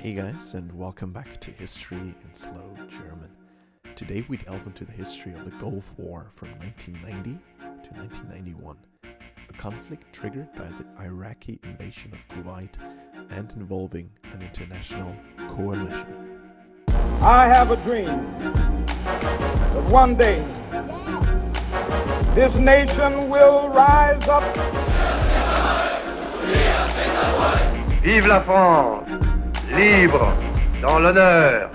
Hey guys, and welcome back to History in Slow German. Today we delve into the history of the Gulf War from 1990 to 1991, a conflict triggered by the Iraqi invasion of Kuwait and involving an international coalition. I have a dream that one day this nation will rise up. Vive la France, libre, dans l'honneur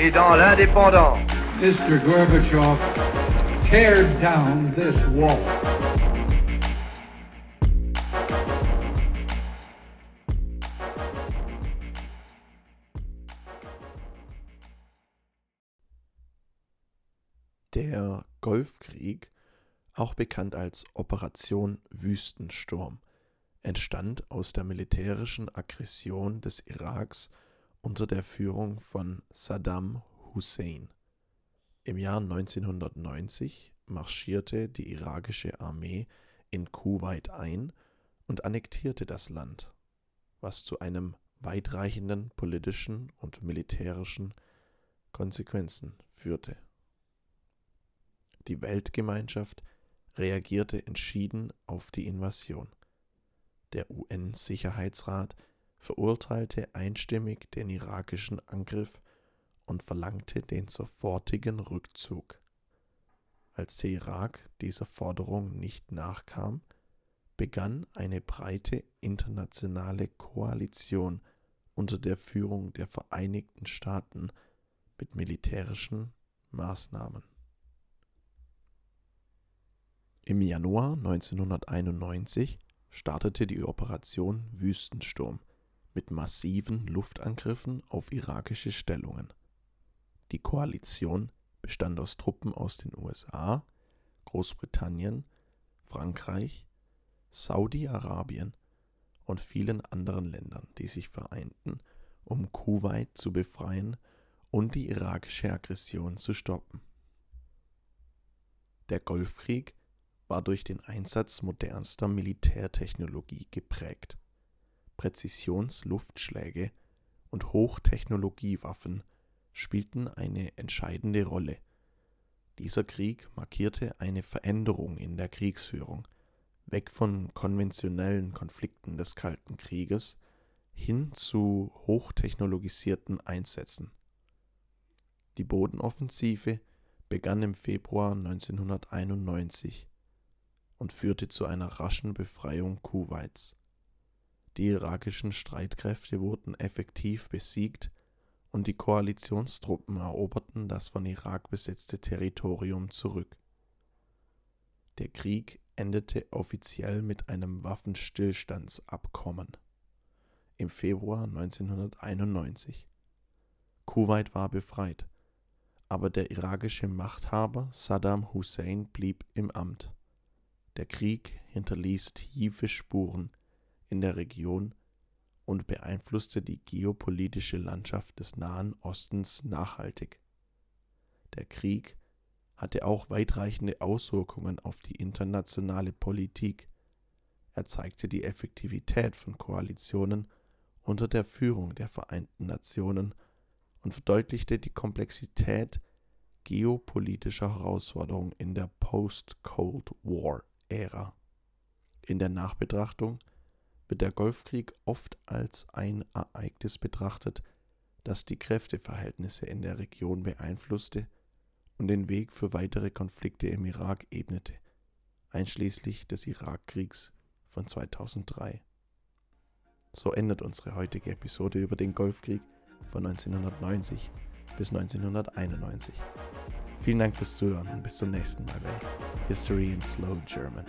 et dans l'indépendance. Mr. Gorbachev, tear down this wall. Der Golfkrieg, auch bekannt als Operation Wüstensturm, entstand aus der militärischen Aggression des Iraks unter der Führung von Saddam Hussein. Im Jahr 1990 marschierte die irakische Armee in Kuwait ein und annektierte das Land, was zu einem weitreichenden politischen und militärischen Konsequenzen führte. Die Weltgemeinschaft reagierte entschieden auf die Invasion. Der UN-Sicherheitsrat verurteilte einstimmig den irakischen Angriff und verlangte den sofortigen Rückzug. Als der Irak dieser Forderung nicht nachkam, begann eine breite internationale Koalition unter der Führung der Vereinigten Staaten mit militärischen Maßnahmen. Im Januar 1991 startete die Operation Wüstensturm mit massiven Luftangriffen auf irakische Stellungen. Die Koalition bestand aus Truppen aus den USA, Großbritannien, Frankreich, Saudi-Arabien und vielen anderen Ländern, die sich vereinten, um Kuwait zu befreien und die irakische Aggression zu stoppen. Der Golfkrieg war durch den Einsatz modernster Militärtechnologie geprägt. Präzisionsluftschläge und Hochtechnologiewaffen spielten eine entscheidende Rolle. Dieser Krieg markierte eine Veränderung in der Kriegsführung, weg von konventionellen Konflikten des Kalten Krieges hin zu hochtechnologisierten Einsätzen. Die Bodenoffensive begann im Februar 1991 und führte zu einer raschen Befreiung Kuwaits. Die irakischen Streitkräfte wurden effektiv besiegt und die Koalitionstruppen eroberten das von Irak besetzte Territorium zurück. Der Krieg endete offiziell mit einem Waffenstillstandsabkommen im Februar 1991. Kuwait war befreit, aber der irakische Machthaber Saddam Hussein blieb im Amt. Der Krieg hinterließ tiefe Spuren in der Region und beeinflusste die geopolitische Landschaft des Nahen Ostens nachhaltig. Der Krieg hatte auch weitreichende Auswirkungen auf die internationale Politik. Er zeigte die Effektivität von Koalitionen unter der Führung der Vereinten Nationen und verdeutlichte die Komplexität geopolitischer Herausforderungen in der Post-Cold War. Ära. In der Nachbetrachtung wird der Golfkrieg oft als ein Ereignis betrachtet, das die Kräfteverhältnisse in der Region beeinflusste und den Weg für weitere Konflikte im Irak ebnete, einschließlich des Irakkriegs von 2003. So endet unsere heutige Episode über den Golfkrieg von 1990 bis 1991. Vielen Dank fürs Zuhören und bis zum nächsten Mal bei History in Slow German.